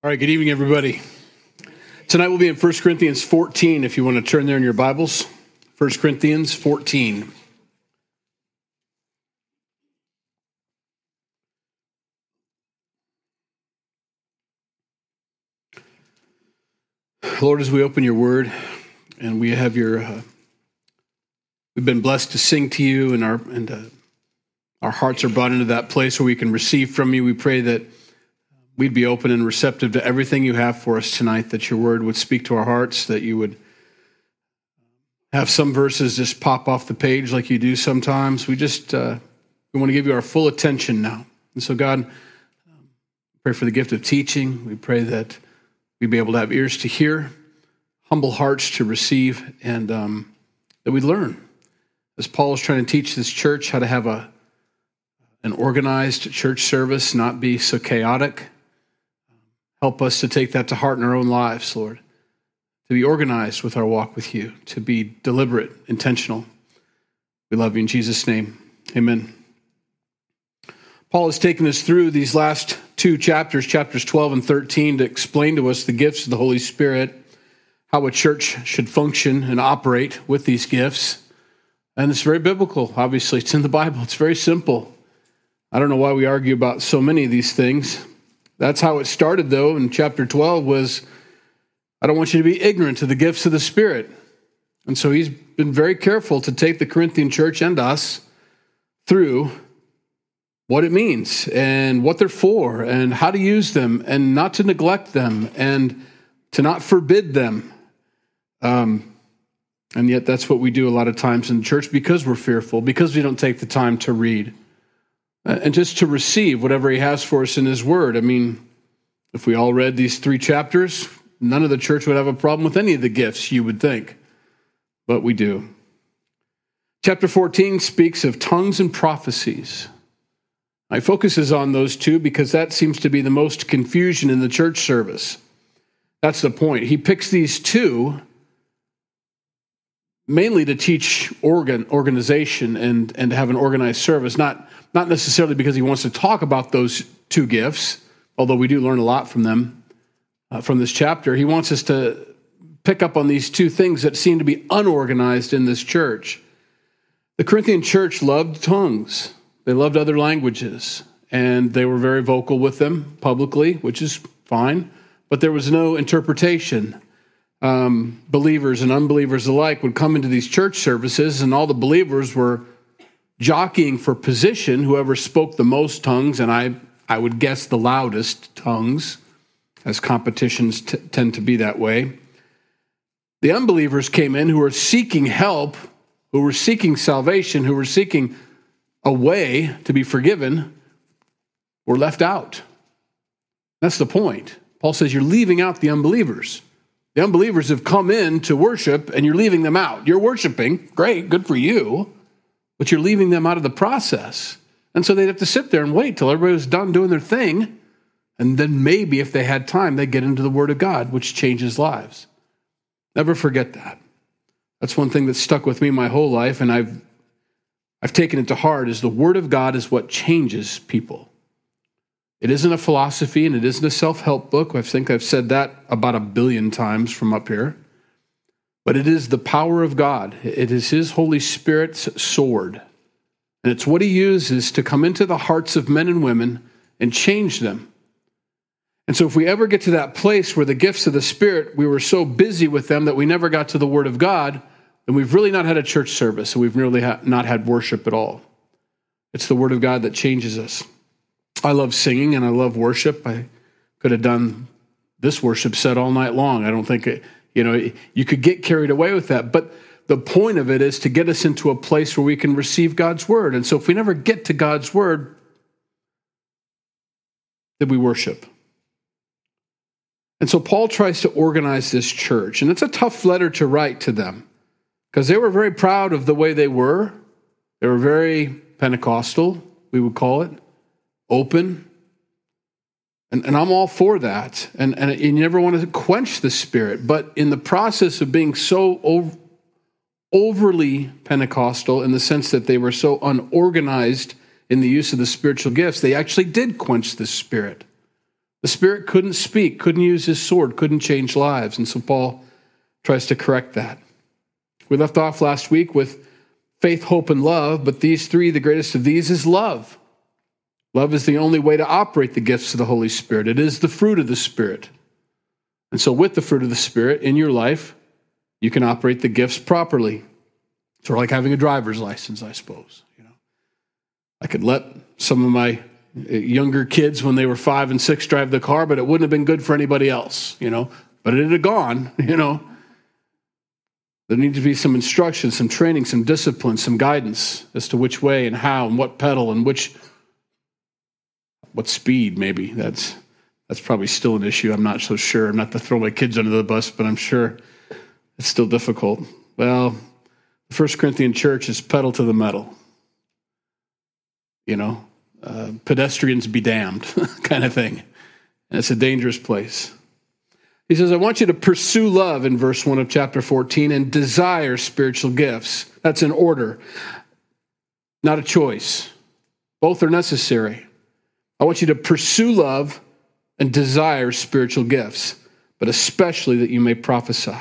All right, good evening, everybody. Tonight we'll be in 1 Corinthians 14, if you want to turn there in your Bibles. 1 Corinthians 14. Lord, as we open your word and we have your, uh, we've been blessed to sing to you, and our and uh, our hearts are brought into that place where we can receive from you. We pray that we'd be open and receptive to everything you have for us tonight, that your word would speak to our hearts, that you would have some verses just pop off the page like you do sometimes. We just uh, we want to give you our full attention now. And so, God, pray for the gift of teaching. We pray that we'd be able to have ears to hear, humble hearts to receive, and um, that we'd learn. As Paul is trying to teach this church how to have a an organized church service, not be so chaotic, Help us to take that to heart in our own lives, Lord, to be organized with our walk with you, to be deliberate, intentional. We love you in Jesus' name. Amen. Paul has taken us through these last two chapters, chapters 12 and 13, to explain to us the gifts of the Holy Spirit, how a church should function and operate with these gifts. And it's very biblical, obviously. It's in the Bible, it's very simple. I don't know why we argue about so many of these things. That's how it started, though, in chapter 12 was, I don't want you to be ignorant to the gifts of the Spirit. And so he's been very careful to take the Corinthian church and us through what it means and what they're for and how to use them and not to neglect them and to not forbid them. Um, and yet, that's what we do a lot of times in church because we're fearful, because we don't take the time to read. Uh, and just to receive whatever he has for us in his word. I mean, if we all read these three chapters, none of the church would have a problem with any of the gifts, you would think. But we do. Chapter 14 speaks of tongues and prophecies. I focuses on those two because that seems to be the most confusion in the church service. That's the point. He picks these two mainly to teach organ organization and and to have an organized service, not not necessarily because he wants to talk about those two gifts, although we do learn a lot from them uh, from this chapter. He wants us to pick up on these two things that seem to be unorganized in this church. The Corinthian church loved tongues, they loved other languages, and they were very vocal with them publicly, which is fine, but there was no interpretation. Um, believers and unbelievers alike would come into these church services, and all the believers were jockeying for position, whoever spoke the most tongues, and I, I would guess the loudest tongues, as competitions t- tend to be that way. The unbelievers came in who were seeking help, who were seeking salvation, who were seeking a way to be forgiven, were left out. That's the point. Paul says you're leaving out the unbelievers. The unbelievers have come in to worship and you're leaving them out. You're worshiping, great, good for you but you're leaving them out of the process. And so they'd have to sit there and wait till everybody was done doing their thing. And then maybe if they had time, they'd get into the Word of God, which changes lives. Never forget that. That's one thing that stuck with me my whole life, and I've I've taken it to heart is the Word of God is what changes people. It isn't a philosophy and it isn't a self-help book. I think I've said that about a billion times from up here but it is the power of God. It is His Holy Spirit's sword. And it's what He uses to come into the hearts of men and women and change them. And so, if we ever get to that place where the gifts of the Spirit, we were so busy with them that we never got to the Word of God, then we've really not had a church service and we've nearly ha- not had worship at all. It's the Word of God that changes us. I love singing and I love worship. I could have done this worship set all night long. I don't think it, you know, you could get carried away with that. But the point of it is to get us into a place where we can receive God's word. And so if we never get to God's word, then we worship. And so Paul tries to organize this church. And it's a tough letter to write to them because they were very proud of the way they were. They were very Pentecostal, we would call it, open, and, and I'm all for that. And, and you never want to quench the spirit. But in the process of being so over, overly Pentecostal, in the sense that they were so unorganized in the use of the spiritual gifts, they actually did quench the spirit. The Spirit couldn't speak, couldn't use his sword, couldn't change lives. And so Paul tries to correct that. We left off last week with faith, hope, and love, but these three, the greatest of these is love. Love is the only way to operate the gifts of the Holy Spirit, it is the fruit of the Spirit. And so, with the fruit of the Spirit in your life, you can operate the gifts properly. It's sort of like having a driver's license, I suppose. You know, I could let some of my uh, younger kids when they were five and six drive the car, but it wouldn't have been good for anybody else, you know. But it had gone, you know. There needs to be some instruction, some training, some discipline, some guidance as to which way and how and what pedal and which what speed maybe. That's that's probably still an issue. I'm not so sure. I'm not to throw my kids under the bus, but I'm sure it's still difficult. Well, the First Corinthian church is pedal to the metal. You know, uh, pedestrians be damned kind of thing. And it's a dangerous place. He says, I want you to pursue love in verse 1 of chapter 14 and desire spiritual gifts. That's an order, not a choice. Both are necessary. I want you to pursue love and desire spiritual gifts, but especially that you may prophesy.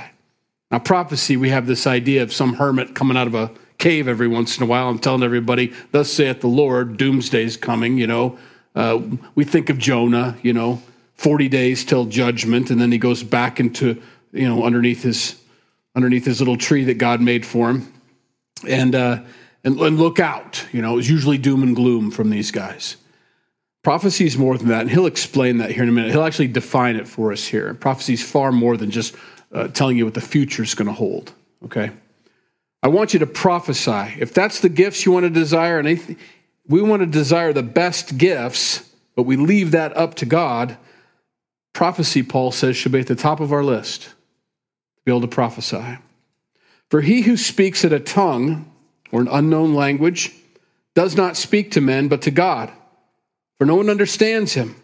Now, prophecy, we have this idea of some hermit coming out of a cave every once in a while and telling everybody, Thus saith the Lord, doomsday's coming, you know. Uh, we think of Jonah, you know, 40 days till judgment, and then he goes back into, you know, underneath his underneath his little tree that God made for him. And uh, and, and look out, you know, it's usually doom and gloom from these guys. Prophecy is more than that, and he'll explain that here in a minute. He'll actually define it for us here. Prophecy is far more than just uh, telling you what the future is going to hold. Okay, I want you to prophesy. If that's the gifts you want to desire, and we want to desire the best gifts, but we leave that up to God. Prophecy, Paul says, should be at the top of our list to be able to prophesy. For he who speaks in a tongue or an unknown language does not speak to men, but to God for no one understands him.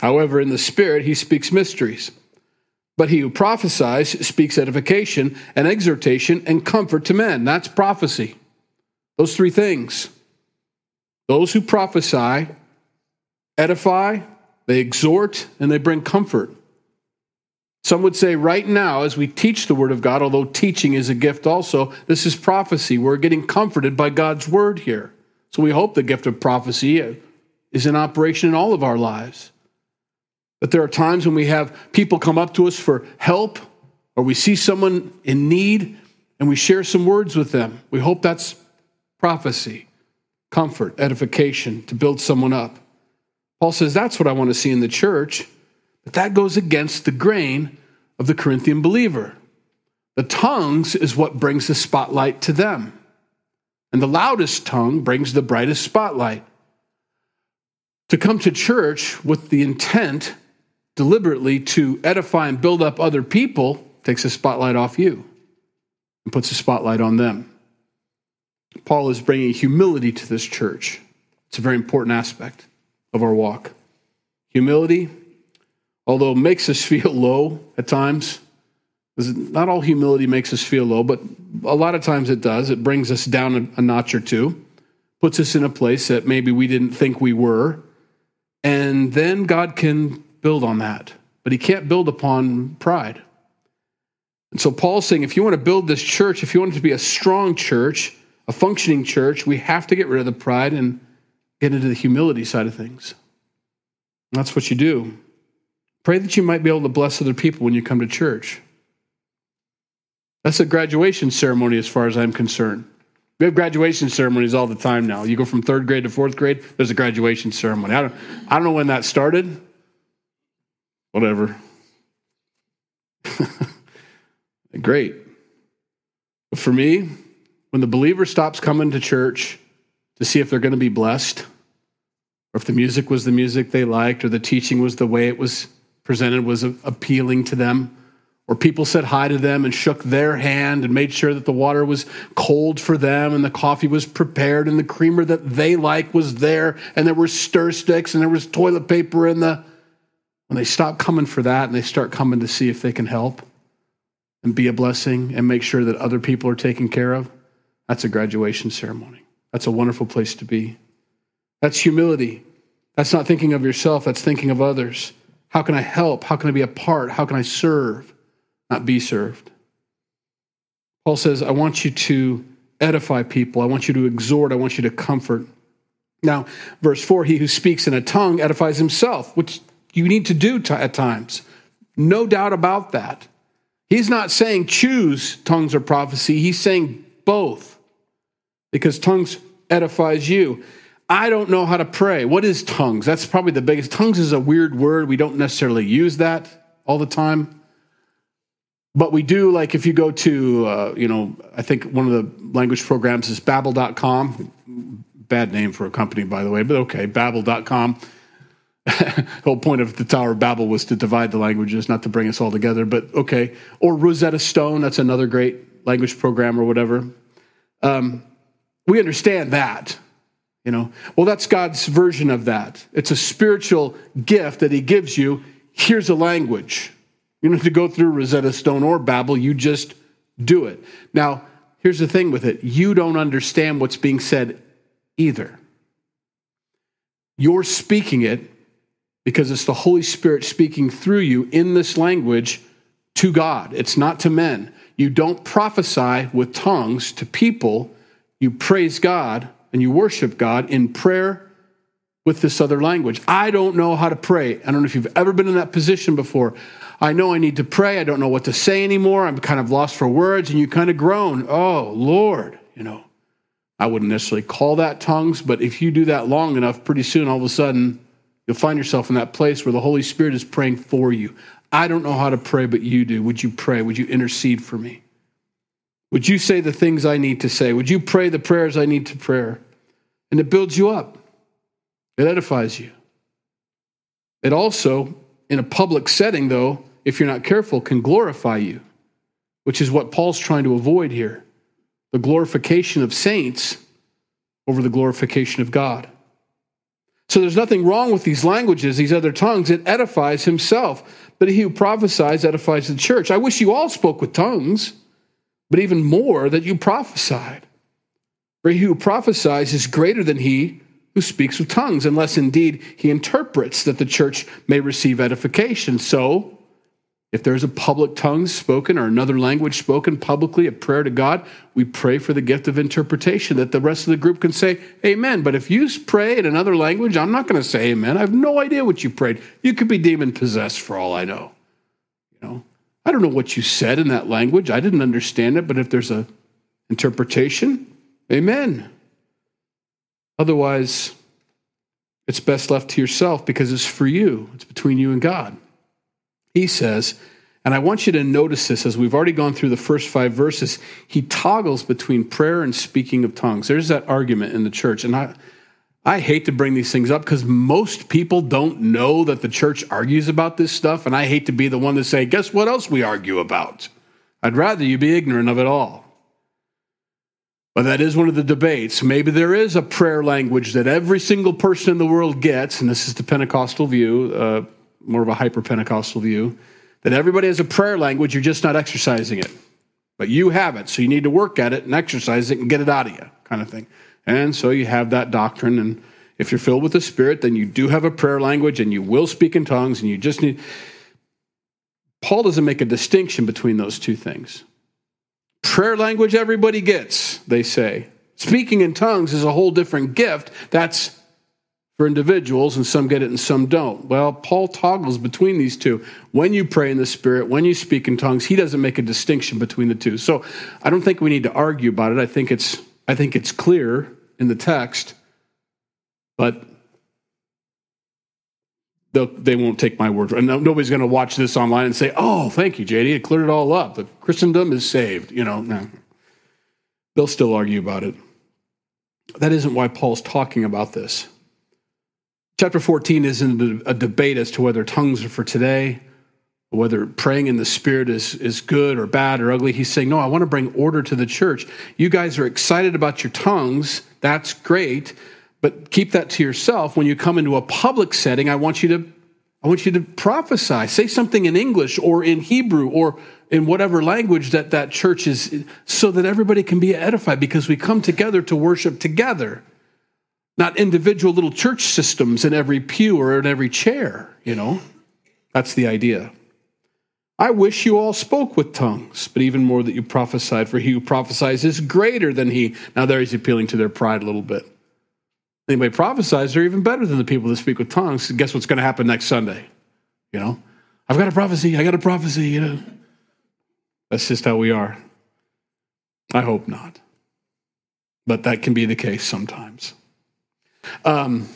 However, in the Spirit, he speaks mysteries. But he who prophesies speaks edification and exhortation and comfort to men. That's prophecy. Those three things. Those who prophesy edify, they exhort, and they bring comfort. Some would say, right now, as we teach the Word of God, although teaching is a gift also, this is prophecy. We're getting comforted by God's Word here. So we hope the gift of prophecy is in operation in all of our lives. That there are times when we have people come up to us for help or we see someone in need and we share some words with them. We hope that's prophecy, comfort, edification to build someone up. Paul says that's what I want to see in the church, but that goes against the grain of the Corinthian believer. The tongues is what brings the spotlight to them. And the loudest tongue brings the brightest spotlight. To come to church with the intent deliberately to edify and build up other people takes a spotlight off you and puts a spotlight on them. Paul is bringing humility to this church. It's a very important aspect of our walk. Humility, although it makes us feel low at times, not all humility makes us feel low, but a lot of times it does. It brings us down a, notch or two, puts us in a place that maybe we didn't think we were, and then God can build on that. But he can't build upon pride. And so Paul's saying if you want to build this church, if you want it to be a strong church, a functioning church, we have to get rid of the pride and get into the humility side of things. And that's what you do. Pray that you might be able to bless other people when you come to church. That's a graduation ceremony as far as I'm concerned. We have graduation ceremonies all the time now. You go from third grade to fourth grade, there's a graduation ceremony. I don't, I don't know when that started. Whatever. Great. But for me, when the believer stops coming to church to see if they're going to be blessed, or if the music was the music they liked, or the teaching was the way it was presented was appealing to them, or people said hi to them and shook their hand and made sure that the water was cold for them and the coffee was prepared and the creamer that they like was there and there were stir sticks and there was toilet paper in the when they stop coming for that and they start coming to see if they can help and be a blessing and make sure that other people are taken care of that's a graduation ceremony. That's a wonderful place to be. That's humility. That's not thinking of yourself. That's thinking of others. How can I help? How can I be a part? How can I serve, not be served? Paul says, I want you to edify people. I want you to exhort. I want you to comfort. Now, verse 4 He who speaks in a tongue edifies himself, which you need to do at times. No doubt about that. He's not saying choose tongues or prophecy, he's saying both because tongues edifies you. I don't know how to pray. What is tongues? That's probably the biggest. Tongues is a weird word. We don't necessarily use that all the time. But we do, like if you go to, uh, you know, I think one of the language programs is babbel.com. Bad name for a company, by the way, but okay, babbel.com. the whole point of the Tower of Babel was to divide the languages, not to bring us all together, but okay. Or Rosetta Stone, that's another great language program or whatever. Um, we understand that, you know. Well, that's God's version of that. It's a spiritual gift that He gives you. Here's a language. You don't have to go through Rosetta Stone or Babel, you just do it. Now, here's the thing with it you don't understand what's being said either. You're speaking it because it's the Holy Spirit speaking through you in this language to God. It's not to men. You don't prophesy with tongues to people. You praise God and you worship God in prayer with this other language. I don't know how to pray. I don't know if you've ever been in that position before. I know I need to pray. I don't know what to say anymore. I'm kind of lost for words. And you kind of groan, Oh, Lord, you know. I wouldn't necessarily call that tongues, but if you do that long enough, pretty soon all of a sudden you'll find yourself in that place where the Holy Spirit is praying for you. I don't know how to pray, but you do. Would you pray? Would you intercede for me? Would you say the things I need to say? Would you pray the prayers I need to pray? And it builds you up, it edifies you. It also, in a public setting, though, if you're not careful, can glorify you, which is what Paul's trying to avoid here the glorification of saints over the glorification of God. So there's nothing wrong with these languages, these other tongues. It edifies himself. But he who prophesies edifies the church. I wish you all spoke with tongues, but even more that you prophesied. For he who prophesies is greater than he who speaks with tongues, unless indeed he interprets that the church may receive edification. So if there's a public tongue spoken or another language spoken publicly, a prayer to God, we pray for the gift of interpretation that the rest of the group can say amen. But if you pray in another language, I'm not going to say amen. I have no idea what you prayed. You could be demon possessed for all I know. You know, I don't know what you said in that language. I didn't understand it, but if there's a interpretation, amen. Otherwise, it's best left to yourself because it's for you. It's between you and God. He says, and I want you to notice this as we've already gone through the first five verses, he toggles between prayer and speaking of tongues. There's that argument in the church. And I, I hate to bring these things up because most people don't know that the church argues about this stuff. And I hate to be the one to say, guess what else we argue about? I'd rather you be ignorant of it all. But that is one of the debates. Maybe there is a prayer language that every single person in the world gets, and this is the Pentecostal view. Uh, more of a hyper Pentecostal view, that everybody has a prayer language, you're just not exercising it. But you have it, so you need to work at it and exercise it and get it out of you, kind of thing. And so you have that doctrine. And if you're filled with the Spirit, then you do have a prayer language and you will speak in tongues, and you just need. Paul doesn't make a distinction between those two things. Prayer language, everybody gets, they say. Speaking in tongues is a whole different gift. That's for individuals, and some get it and some don't. Well, Paul toggles between these two. When you pray in the Spirit, when you speak in tongues, he doesn't make a distinction between the two. So I don't think we need to argue about it. I think it's I think it's clear in the text, but they won't take my word. And nobody's going to watch this online and say, "Oh, thank you, JD. It cleared it all up. The Christendom is saved." You know, no. They'll still argue about it. That isn't why Paul's talking about this. Chapter 14 isn't a debate as to whether tongues are for today, whether praying in the Spirit is, is good or bad or ugly. He's saying, No, I want to bring order to the church. You guys are excited about your tongues. That's great. But keep that to yourself. When you come into a public setting, I want you to I want you to prophesy. Say something in English or in Hebrew or in whatever language that that church is, so that everybody can be edified because we come together to worship together not individual little church systems in every pew or in every chair, you know. That's the idea. I wish you all spoke with tongues, but even more that you prophesied, for he who prophesies is greater than he. Now, there he's appealing to their pride a little bit. Anybody prophesies, they're even better than the people that speak with tongues. Guess what's going to happen next Sunday? You know, I've got a prophecy, I got a prophecy, you know. That's just how we are. I hope not. But that can be the case sometimes. Um,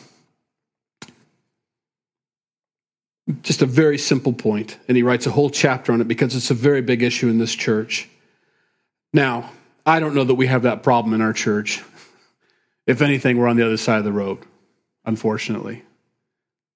just a very simple point, and he writes a whole chapter on it because it's a very big issue in this church. Now, I don't know that we have that problem in our church. If anything, we're on the other side of the road, unfortunately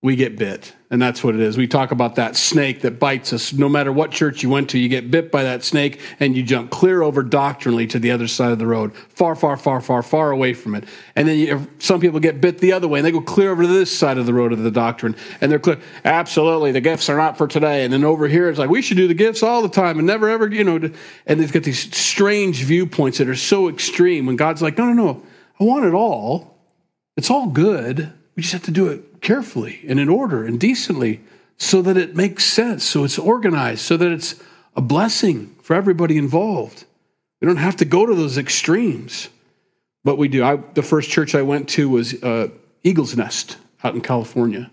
we get bit. And that's what it is. We talk about that snake that bites us. No matter what church you went to, you get bit by that snake and you jump clear over doctrinally to the other side of the road, far, far, far, far, far away from it. And then you, some people get bit the other way and they go clear over to this side of the road of the doctrine. And they're clear, absolutely, the gifts are not for today. And then over here, it's like, we should do the gifts all the time and never ever, you know. And they've got these strange viewpoints that are so extreme when God's like, no, no, no, I want it all. It's all good. We just have to do it carefully and in order and decently so that it makes sense, so it's organized, so that it's a blessing for everybody involved. We don't have to go to those extremes, but we do. I, the first church I went to was uh, Eagles Nest out in California,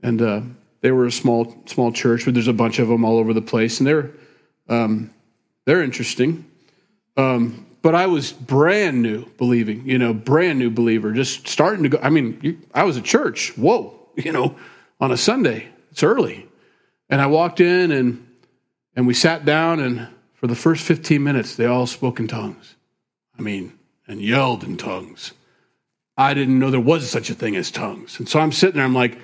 and uh, they were a small small church, but there's a bunch of them all over the place, and they're um, they're interesting. Um, but I was brand new believing, you know, brand new believer, just starting to go. I mean, I was at church. Whoa, you know, on a Sunday. It's early, and I walked in and and we sat down, and for the first fifteen minutes, they all spoke in tongues. I mean, and yelled in tongues. I didn't know there was such a thing as tongues, and so I'm sitting there. I'm like,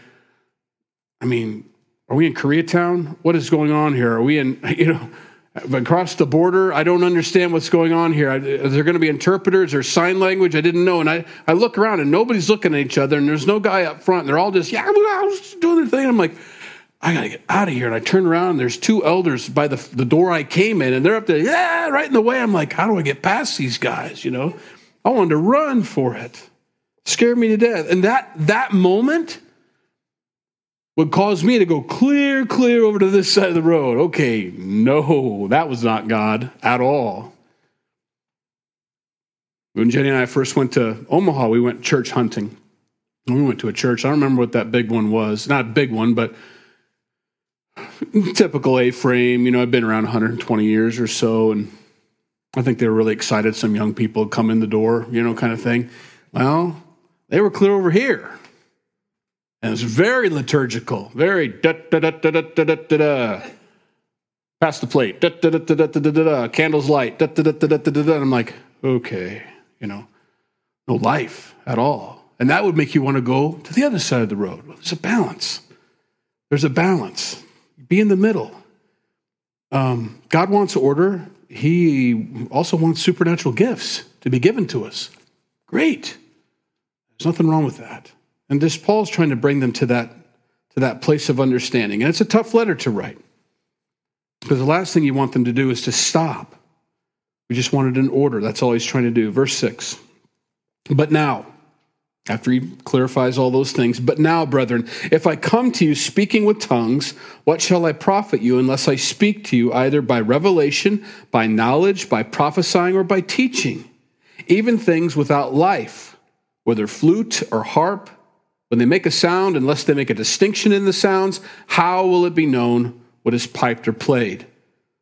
I mean, are we in Koreatown? What is going on here? Are we in, you know? Across the border. I don't understand what's going on here. Is there going to be interpreters or sign language? I didn't know. And I, I look around and nobody's looking at each other and there's no guy up front. They're all just, yeah, I was doing their thing. I'm like, I got to get out of here. And I turn around and there's two elders by the, the door I came in and they're up there, yeah, right in the way. I'm like, how do I get past these guys? You know, I wanted to run for it. Scared me to death. And that, that moment, would cause me to go clear, clear over to this side of the road. Okay, no, that was not God at all. When Jenny and I first went to Omaha, we went church hunting. we went to a church. I don't remember what that big one was. Not a big one, but typical A frame. You know, I've been around 120 years or so, and I think they were really excited. Some young people come in the door, you know, kind of thing. Well, they were clear over here. And it's very liturgical, very da da da da da da da da. Pass the plate, da da da da da da da da. Candles light, da da da da da da da. I'm like, okay, you know, no life at all. And that would make you want to go to the other side of the road. There's a balance. There's a balance. Be in the middle. Um, God wants order. He also wants supernatural gifts to be given to us. Great. There's nothing wrong with that. And this Paul's trying to bring them to that, to that place of understanding. And it's a tough letter to write. Because the last thing you want them to do is to stop. We just wanted an order. That's all he's trying to do. Verse 6. But now, after he clarifies all those things, but now, brethren, if I come to you speaking with tongues, what shall I profit you unless I speak to you either by revelation, by knowledge, by prophesying, or by teaching? Even things without life, whether flute or harp when they make a sound, unless they make a distinction in the sounds, how will it be known what is piped or played?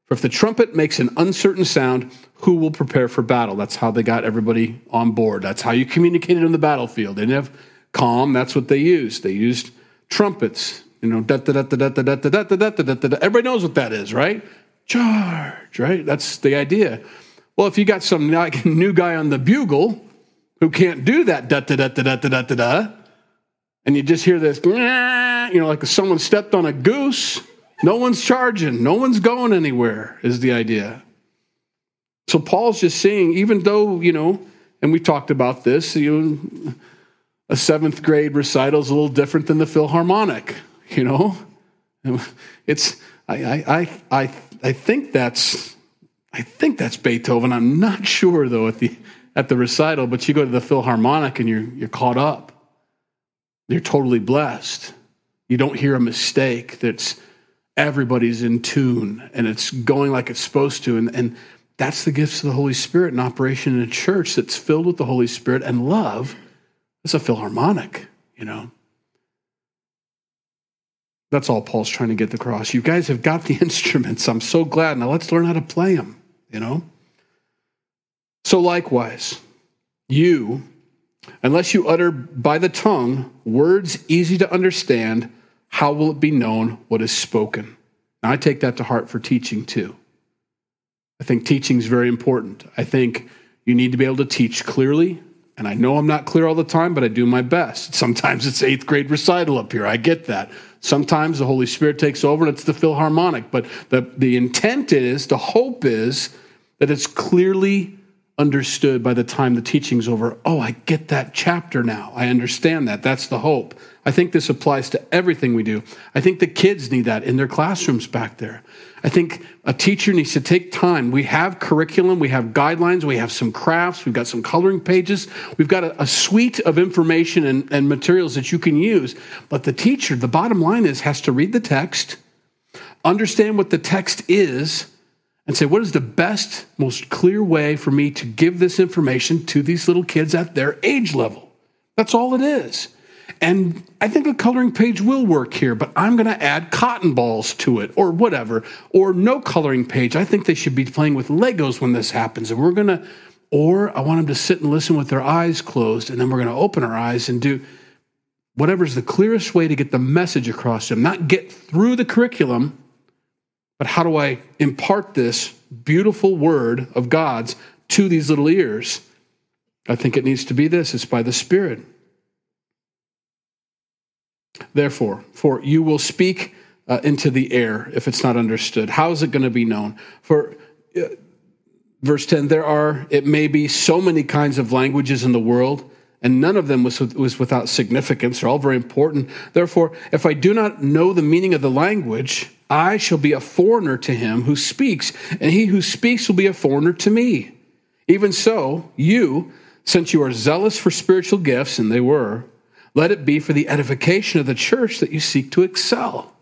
For if the trumpet makes an uncertain sound, who will prepare for battle? That's how they got everybody on board. That's how you communicated on the battlefield. They didn't have calm, that's what they used. They used trumpets. You know, da da da da da da da da da da da da. Everybody knows what that is, right? Charge, right? That's the idea. Well, if you got some new guy on the bugle who can't do that da da da da da da da da, and you just hear this, you know, like someone stepped on a goose. No one's charging, no one's going anywhere, is the idea. So Paul's just saying, even though, you know, and we talked about this, you know, a seventh grade recital is a little different than the Philharmonic, you know? It's, I, I, I, I think that's, I think that's Beethoven. I'm not sure though at the, at the recital, but you go to the Philharmonic and you're, you're caught up. You're totally blessed. You don't hear a mistake that's everybody's in tune and it's going like it's supposed to. And, and that's the gifts of the Holy Spirit in operation in a church that's filled with the Holy Spirit and love. It's a philharmonic, you know. That's all Paul's trying to get across. You guys have got the instruments. I'm so glad. Now let's learn how to play them, you know? So, likewise, you, unless you utter by the tongue words easy to understand, how will it be known what is spoken? Now, I take that to heart for teaching too. I think teaching is very important. I think you need to be able to teach clearly. And I know I'm not clear all the time, but I do my best. Sometimes it's eighth grade recital up here. I get that. Sometimes the Holy Spirit takes over and it's the Philharmonic. But the, the intent is, the hope is that it's clearly understood by the time the teaching's over. Oh, I get that chapter now. I understand that. That's the hope. I think this applies to everything we do. I think the kids need that in their classrooms back there. I think a teacher needs to take time. We have curriculum, we have guidelines, we have some crafts, we've got some coloring pages, we've got a, a suite of information and, and materials that you can use. But the teacher, the bottom line is, has to read the text, understand what the text is, and say, what is the best, most clear way for me to give this information to these little kids at their age level? That's all it is. And I think a coloring page will work here, but I'm going to add cotton balls to it or whatever, or no coloring page. I think they should be playing with Legos when this happens. And we're going to, or I want them to sit and listen with their eyes closed, and then we're going to open our eyes and do whatever's the clearest way to get the message across to them, not get through the curriculum, but how do I impart this beautiful word of God's to these little ears? I think it needs to be this it's by the Spirit. Therefore, for you will speak uh, into the air if it's not understood. How is it going to be known? For uh, verse 10, there are, it may be, so many kinds of languages in the world, and none of them was, was without significance. They're all very important. Therefore, if I do not know the meaning of the language, I shall be a foreigner to him who speaks, and he who speaks will be a foreigner to me. Even so, you, since you are zealous for spiritual gifts, and they were, let it be for the edification of the church that you seek to excel.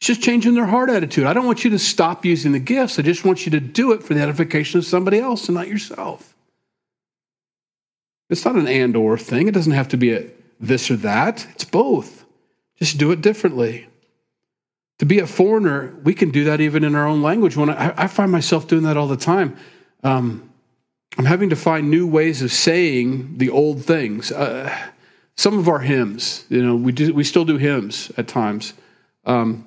It's just changing their heart attitude. I don't want you to stop using the gifts. I just want you to do it for the edification of somebody else and not yourself. It's not an and or thing. It doesn't have to be a this or that. It's both. Just do it differently. To be a foreigner, we can do that even in our own language. When I, I find myself doing that all the time, um, I'm having to find new ways of saying the old things. Uh, some of our hymns, you know, we do we still do hymns at times. Um,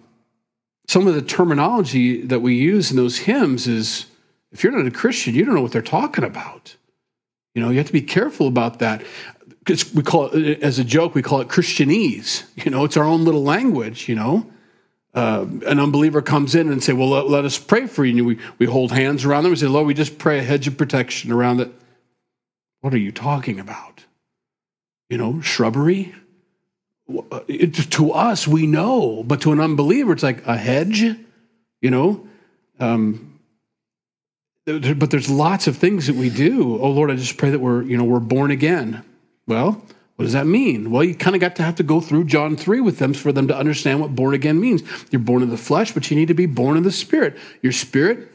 some of the terminology that we use in those hymns is, if you're not a Christian, you don't know what they're talking about. You know, you have to be careful about that. Because we call it, as a joke, we call it Christianese. You know, it's our own little language. You know, uh, an unbeliever comes in and say, "Well, let, let us pray for you." And we we hold hands around them and say, "Lord, we just pray a hedge of protection around it." What are you talking about? you know, shrubbery. It, to us, we know, but to an unbeliever, it's like a hedge, you know. Um, but there's lots of things that we do. Oh Lord, I just pray that we're, you know, we're born again. Well, what does that mean? Well, you kind of got to have to go through John 3 with them for them to understand what born again means. You're born of the flesh, but you need to be born of the spirit. Your spirit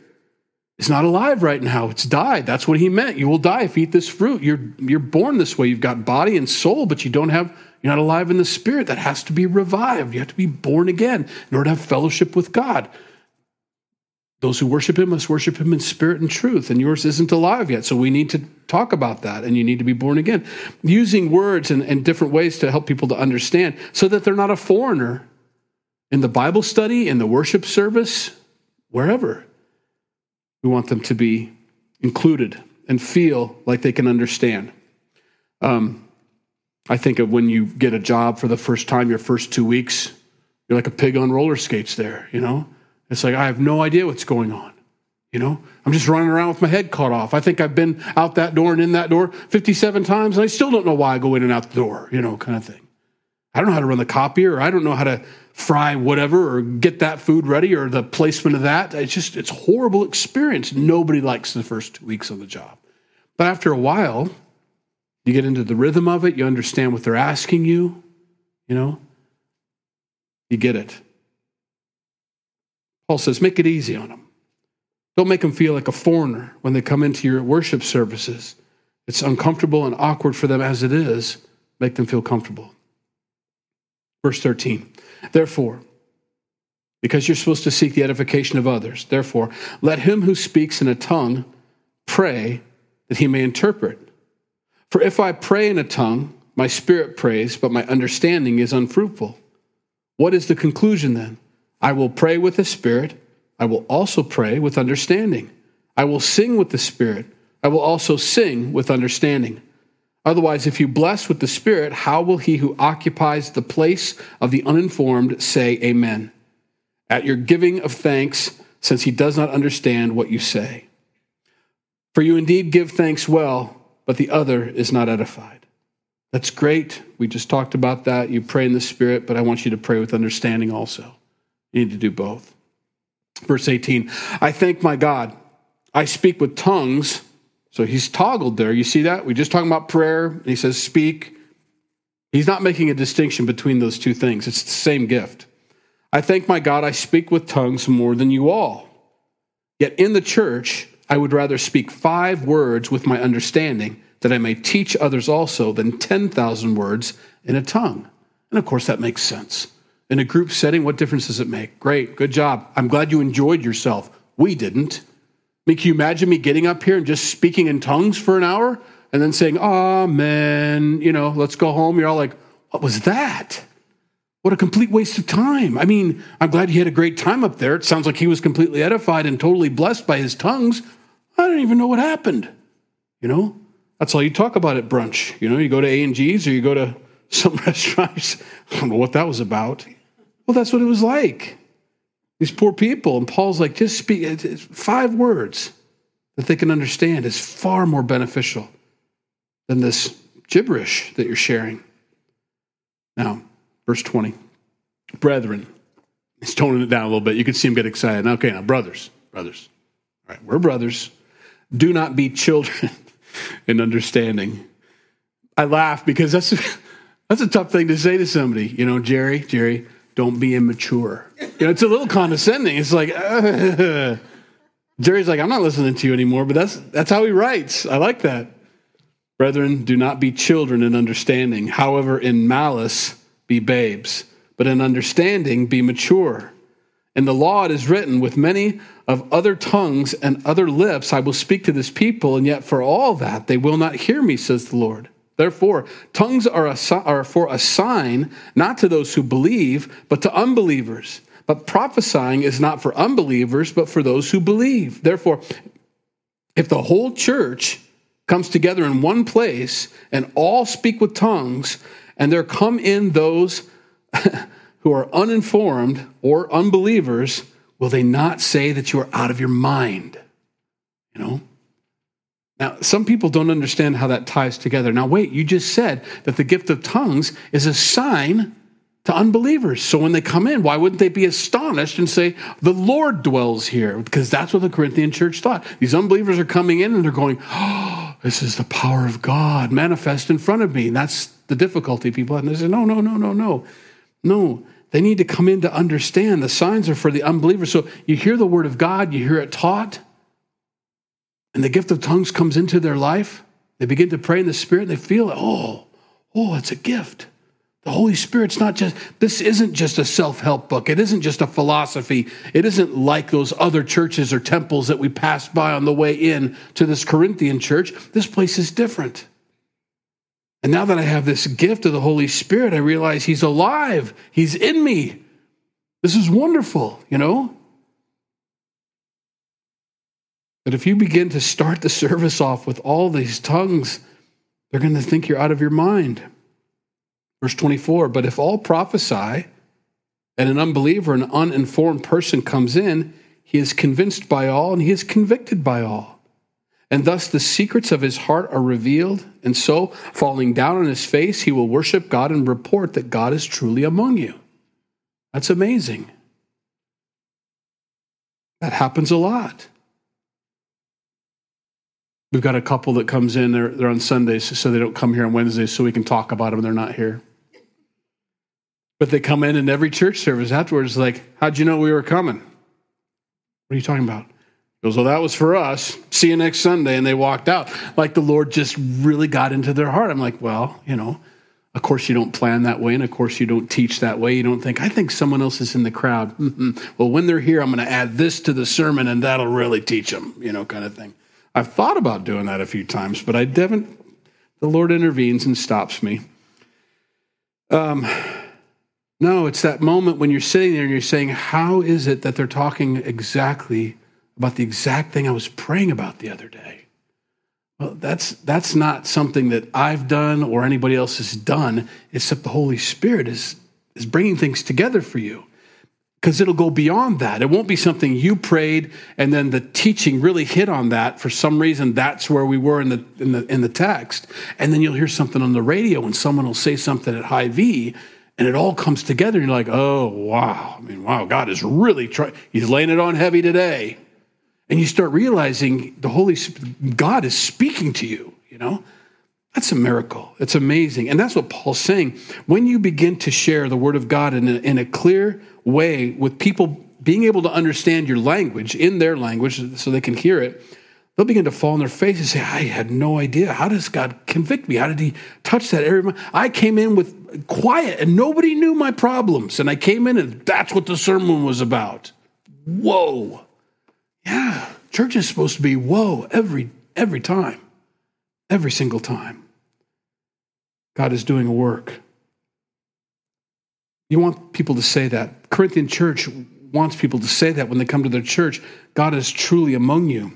is not alive right now. It's died. That's what he meant. You will die if you eat this fruit. You're, you're born this way. You've got body and soul, but you don't have, you're not alive in the spirit. That has to be revived. You have to be born again in order to have fellowship with God. Those who worship him must worship him in spirit and truth, and yours isn't alive yet. So we need to talk about that, and you need to be born again. Using words and, and different ways to help people to understand so that they're not a foreigner in the Bible study, in the worship service, wherever. We want them to be included and feel like they can understand. Um, I think of when you get a job for the first time, your first two weeks, you're like a pig on roller skates there, you know? It's like, I have no idea what's going on. You know, I'm just running around with my head cut off. I think I've been out that door and in that door 57 times, and I still don't know why I go in and out the door, you know, kind of thing. I don't know how to run the copier, or I don't know how to fry whatever or get that food ready or the placement of that. It's just, it's horrible experience. Nobody likes the first two weeks of the job. But after a while, you get into the rhythm of it, you understand what they're asking you, you know, you get it. Paul says, make it easy on them. Don't make them feel like a foreigner when they come into your worship services. It's uncomfortable and awkward for them as it is. Make them feel comfortable. Verse 13. Therefore, because you're supposed to seek the edification of others, therefore, let him who speaks in a tongue pray that he may interpret. For if I pray in a tongue, my spirit prays, but my understanding is unfruitful. What is the conclusion then? I will pray with the spirit. I will also pray with understanding. I will sing with the spirit. I will also sing with understanding. Otherwise, if you bless with the spirit, how will he who occupies the place of the uninformed say amen? At your giving of thanks, since he does not understand what you say. For you indeed give thanks well, but the other is not edified. That's great. We just talked about that. You pray in the Spirit, but I want you to pray with understanding also. You need to do both. Verse 18 I thank my God. I speak with tongues. So he's toggled there. You see that? We just talking about prayer, and he says, speak. He's not making a distinction between those two things. It's the same gift. I thank my God I speak with tongues more than you all. Yet in the church, I would rather speak five words with my understanding that I may teach others also than 10,000 words in a tongue. And of course, that makes sense. In a group setting, what difference does it make? Great, good job. I'm glad you enjoyed yourself. We didn't. I mean, can you imagine me getting up here and just speaking in tongues for an hour and then saying, Amen, you know, let's go home? You're all like, what was that? What a complete waste of time. I mean, I'm glad he had a great time up there. It sounds like he was completely edified and totally blessed by his tongues. I don't even know what happened. You know, that's all you talk about at brunch. You know, you go to A&G's or you go to some restaurants. I don't know what that was about. Well, that's what it was like. These poor people. And Paul's like, just speak five words that they can understand is far more beneficial than this gibberish that you're sharing. Now, verse 20. Brethren, he's toning it down a little bit. You can see him get excited. Okay, now, brothers, brothers. All right, we're brothers. Do not be children in understanding. I laugh because that's that's a tough thing to say to somebody. You know, Jerry, Jerry, don't be immature. You know, it's a little condescending. It's like uh, Jerry's like, I'm not listening to you anymore. But that's that's how he writes. I like that. Brethren, do not be children in understanding. However, in malice be babes, but in understanding be mature. In the law it is written, with many of other tongues and other lips I will speak to this people, and yet for all that they will not hear me, says the Lord. Therefore, tongues are, a, are for a sign, not to those who believe, but to unbelievers. But prophesying is not for unbelievers, but for those who believe. Therefore, if the whole church comes together in one place and all speak with tongues, and there come in those who are uninformed or unbelievers, will they not say that you are out of your mind? You know? Now, some people don't understand how that ties together. Now, wait, you just said that the gift of tongues is a sign to unbelievers. So when they come in, why wouldn't they be astonished and say, The Lord dwells here? Because that's what the Corinthian church thought. These unbelievers are coming in and they're going, Oh, this is the power of God manifest in front of me. And that's the difficulty people have. And they say, No, no, no, no, no. No, they need to come in to understand the signs are for the unbelievers. So you hear the word of God, you hear it taught, and the gift of tongues comes into their life. They begin to pray in the Spirit, and they feel, oh, oh, it's a gift. The Holy Spirit's not just, this isn't just a self help book. It isn't just a philosophy. It isn't like those other churches or temples that we passed by on the way in to this Corinthian church. This place is different. And now that I have this gift of the Holy Spirit, I realize He's alive, He's in me. This is wonderful, you know? But if you begin to start the service off with all these tongues, they're going to think you're out of your mind. Verse 24, but if all prophesy and an unbeliever, an uninformed person comes in, he is convinced by all and he is convicted by all. And thus the secrets of his heart are revealed. And so, falling down on his face, he will worship God and report that God is truly among you. That's amazing. That happens a lot. We've got a couple that comes in, they're, they're on Sundays, so they don't come here on Wednesdays so we can talk about them. They're not here. But they come in and every church service afterwards, like, how'd you know we were coming? What are you talking about? He goes, Well, that was for us. See you next Sunday. And they walked out. Like the Lord just really got into their heart. I'm like, Well, you know, of course you don't plan that way. And of course you don't teach that way. You don't think, I think someone else is in the crowd. Mm-hmm. Well, when they're here, I'm going to add this to the sermon and that'll really teach them, you know, kind of thing. I've thought about doing that a few times, but I haven't. The Lord intervenes and stops me. Um, no, it's that moment when you're sitting there and you're saying, How is it that they're talking exactly about the exact thing I was praying about the other day? Well, that's, that's not something that I've done or anybody else has done, except the Holy Spirit is, is bringing things together for you. Because it'll go beyond that. It won't be something you prayed and then the teaching really hit on that. For some reason, that's where we were in the, in the, in the text. And then you'll hear something on the radio and someone will say something at Hy-Vee, and it all comes together and you're like oh wow i mean wow god is really trying he's laying it on heavy today and you start realizing the holy Spirit, god is speaking to you you know that's a miracle it's amazing and that's what paul's saying when you begin to share the word of god in a, in a clear way with people being able to understand your language in their language so they can hear it they'll begin to fall on their face and say, I had no idea. How does God convict me? How did He touch that area? I came in with quiet and nobody knew my problems. And I came in and that's what the sermon was about. Whoa. Yeah, church is supposed to be whoa every every time. Every single time. God is doing a work. You want people to say that. Corinthian church wants people to say that when they come to their church. God is truly among you.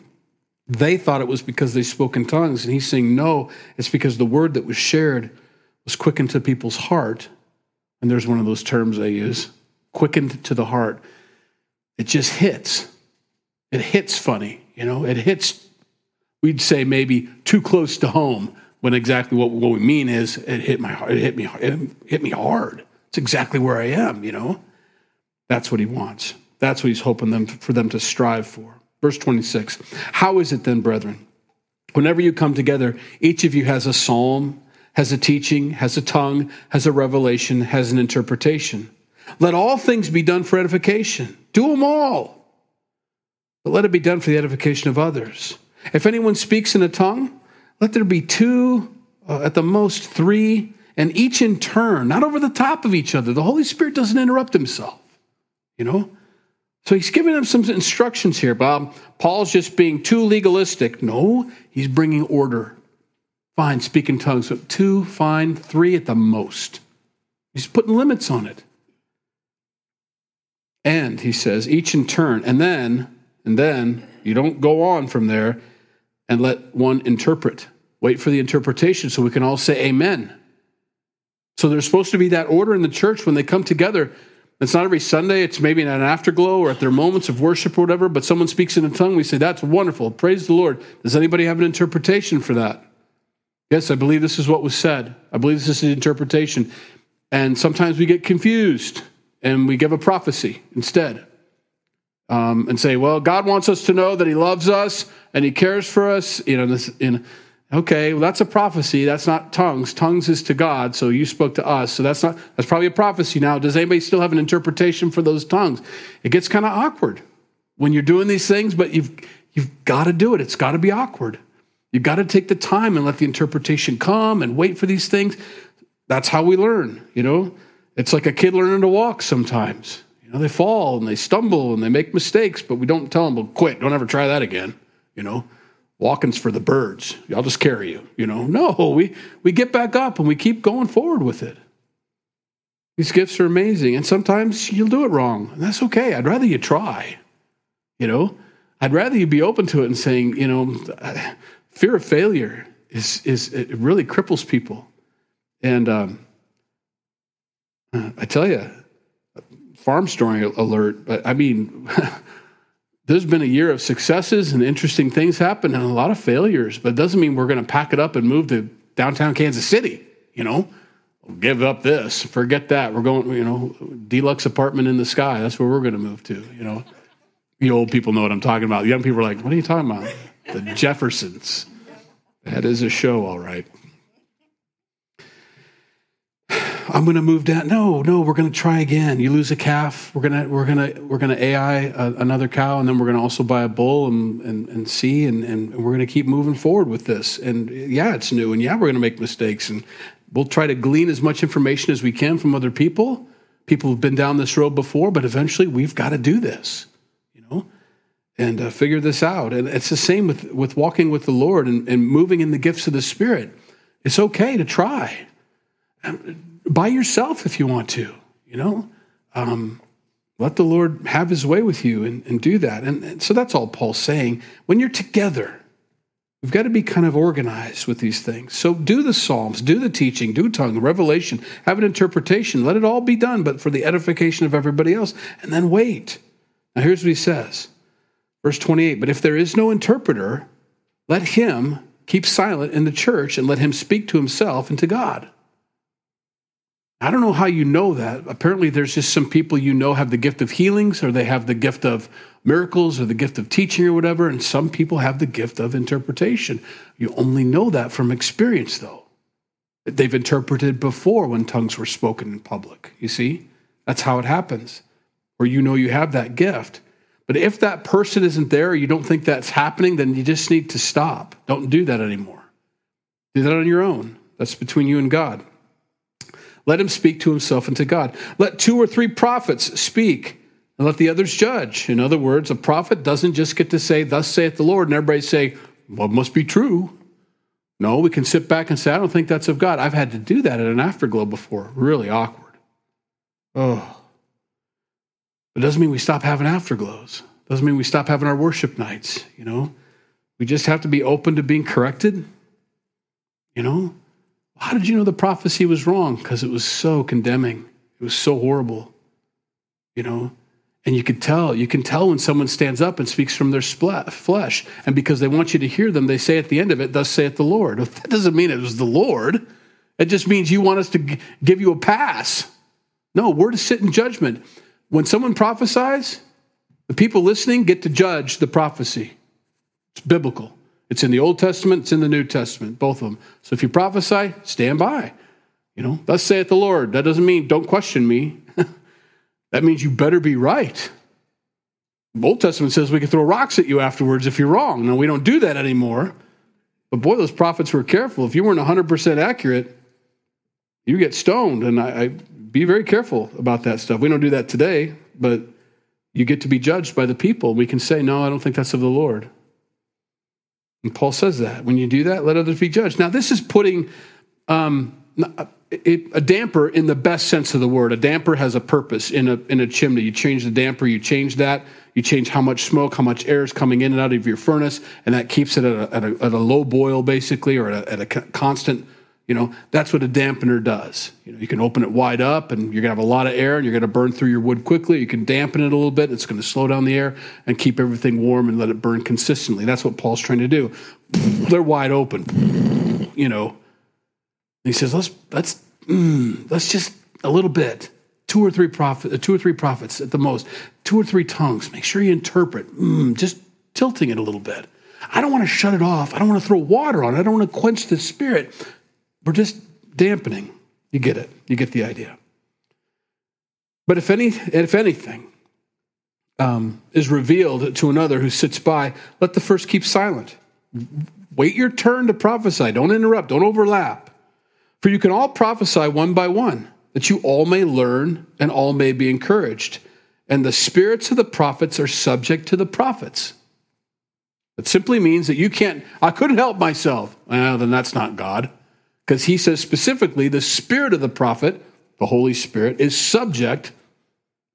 They thought it was because they spoke in tongues. And he's saying, no, it's because the word that was shared was quickened to people's heart. And there's one of those terms I use quickened to the heart. It just hits. It hits funny, you know, it hits, we'd say maybe too close to home when exactly what, what we mean is it hit my heart, it hit me, it hit me hard. It's exactly where I am, you know. That's what he wants. That's what he's hoping them for them to strive for. Verse 26 How is it then, brethren? Whenever you come together, each of you has a psalm, has a teaching, has a tongue, has a revelation, has an interpretation. Let all things be done for edification. Do them all. But let it be done for the edification of others. If anyone speaks in a tongue, let there be two, uh, at the most three, and each in turn, not over the top of each other. The Holy Spirit doesn't interrupt himself. You know, so he's giving them some instructions here, Bob. Paul's just being too legalistic. No, he's bringing order. Fine, speak in tongues, but two, fine, three at the most. He's putting limits on it. And he says, each in turn, and then, and then, you don't go on from there and let one interpret. Wait for the interpretation so we can all say amen. So there's supposed to be that order in the church when they come together. It's not every Sunday. It's maybe in an afterglow or at their moments of worship or whatever, but someone speaks in a tongue. We say, That's wonderful. Praise the Lord. Does anybody have an interpretation for that? Yes, I believe this is what was said. I believe this is the interpretation. And sometimes we get confused and we give a prophecy instead um, and say, Well, God wants us to know that He loves us and He cares for us. You know, this, in, Okay, well, that's a prophecy. That's not tongues. Tongues is to God, so you spoke to us. So that's not that's probably a prophecy now. Does anybody still have an interpretation for those tongues? It gets kind of awkward when you're doing these things, but you've you've got to do it. It's got to be awkward. You've got to take the time and let the interpretation come and wait for these things. That's how we learn, you know? It's like a kid learning to walk sometimes. You know, they fall and they stumble and they make mistakes, but we don't tell them, well, quit, don't ever try that again, you know? Walking's for the birds. I'll just carry you. You know, no, we, we get back up and we keep going forward with it. These gifts are amazing. And sometimes you'll do it wrong. And that's okay. I'd rather you try. You know, I'd rather you be open to it and saying, you know, fear of failure is, is it really cripples people. And um, I tell you, farm story alert, but I mean, there's been a year of successes and interesting things happen and a lot of failures, but it doesn't mean we're going to pack it up and move to downtown Kansas City, you know? Give up this, forget that. We're going, you know, deluxe apartment in the sky. That's where we're going to move to, you know? You old people know what I'm talking about. The young people are like, what are you talking about? The Jeffersons. That is a show, all right. I'm going to move down. No, no, we're going to try again. You lose a calf, we're going to we're going to we're going to AI a, another cow, and then we're going to also buy a bull and and, and see, and, and we're going to keep moving forward with this. And yeah, it's new, and yeah, we're going to make mistakes, and we'll try to glean as much information as we can from other people, people who've been down this road before. But eventually, we've got to do this, you know, and uh, figure this out. And it's the same with with walking with the Lord and, and moving in the gifts of the Spirit. It's okay to try by yourself if you want to, you know. Um, let the Lord have his way with you and, and do that. And, and so that's all Paul's saying. When you're together, we've got to be kind of organized with these things. So do the Psalms, do the teaching, do tongue, revelation, have an interpretation. Let it all be done, but for the edification of everybody else. And then wait. Now here's what he says. Verse 28 But if there is no interpreter, let him keep silent in the church and let him speak to himself and to God. I don't know how you know that. Apparently, there's just some people you know have the gift of healings, or they have the gift of miracles, or the gift of teaching, or whatever. And some people have the gift of interpretation. You only know that from experience, though. They've interpreted before when tongues were spoken in public. You see? That's how it happens. Or you know you have that gift. But if that person isn't there, or you don't think that's happening, then you just need to stop. Don't do that anymore. Do that on your own. That's between you and God. Let him speak to himself and to God. Let two or three prophets speak and let the others judge. In other words, a prophet doesn't just get to say, Thus saith the Lord, and everybody say, Well, it must be true. No, we can sit back and say, I don't think that's of God. I've had to do that at an afterglow before. Really awkward. Oh. It doesn't mean we stop having afterglows. It doesn't mean we stop having our worship nights, you know. We just have to be open to being corrected. You know, how did you know the prophecy was wrong? Because it was so condemning. It was so horrible. You know? And you could tell, you can tell when someone stands up and speaks from their flesh. And because they want you to hear them, they say at the end of it, Thus saith the Lord. That doesn't mean it was the Lord. It just means you want us to give you a pass. No, we're to sit in judgment. When someone prophesies, the people listening get to judge the prophecy. It's biblical. It's in the Old Testament, it's in the New Testament, both of them. So if you prophesy, stand by. You know, thus saith the Lord. That doesn't mean don't question me. that means you better be right. The Old Testament says we can throw rocks at you afterwards if you're wrong. Now, we don't do that anymore. But boy, those prophets were careful. If you weren't 100% accurate, you get stoned. And I, I be very careful about that stuff. We don't do that today, but you get to be judged by the people. We can say, no, I don't think that's of the Lord. And Paul says that. When you do that, let others be judged. Now, this is putting um, a damper in the best sense of the word. A damper has a purpose in a, in a chimney. You change the damper, you change that, you change how much smoke, how much air is coming in and out of your furnace, and that keeps it at a, at a, at a low boil, basically, or at a, at a constant you know, that's what a dampener does. You know, you can open it wide up and you're going to have a lot of air and you're going to burn through your wood quickly. You can dampen it a little bit. It's going to slow down the air and keep everything warm and let it burn consistently. That's what Paul's trying to do. They're wide open, you know. He says, let's, let's, mm, let's just a little bit. Two or three prophet, uh, two or three prophets at the most, two or three tongues. Make sure you interpret. Mm, just tilting it a little bit. I don't want to shut it off. I don't want to throw water on it. I don't want to quench the spirit. We're just dampening. You get it. You get the idea. But if any, if anything um, is revealed to another who sits by, let the first keep silent. Wait your turn to prophesy. Don't interrupt. Don't overlap. For you can all prophesy one by one, that you all may learn and all may be encouraged. And the spirits of the prophets are subject to the prophets. It simply means that you can't, I couldn't help myself. Well, then that's not God because he says specifically the spirit of the prophet, the Holy Spirit, is subject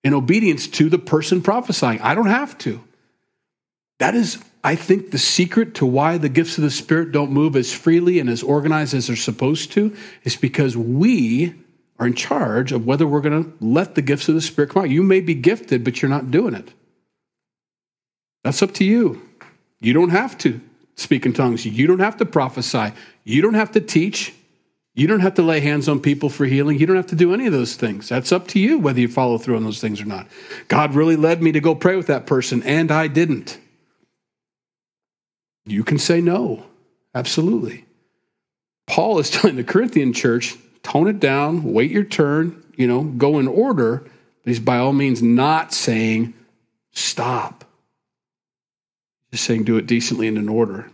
in obedience to the person prophesying. I don't have to. That is, I think, the secret to why the gifts of the Spirit don't move as freely and as organized as they're supposed to is because we are in charge of whether we're going to let the gifts of the Spirit come out. You may be gifted, but you're not doing it. That's up to you. You don't have to speak in tongues. You don't have to prophesy. You don't have to teach. You don't have to lay hands on people for healing. You don't have to do any of those things. That's up to you whether you follow through on those things or not. God really led me to go pray with that person, and I didn't. You can say no. Absolutely. Paul is telling the Corinthian church tone it down, wait your turn, you know, go in order. But he's by all means not saying stop. He's saying do it decently and in order.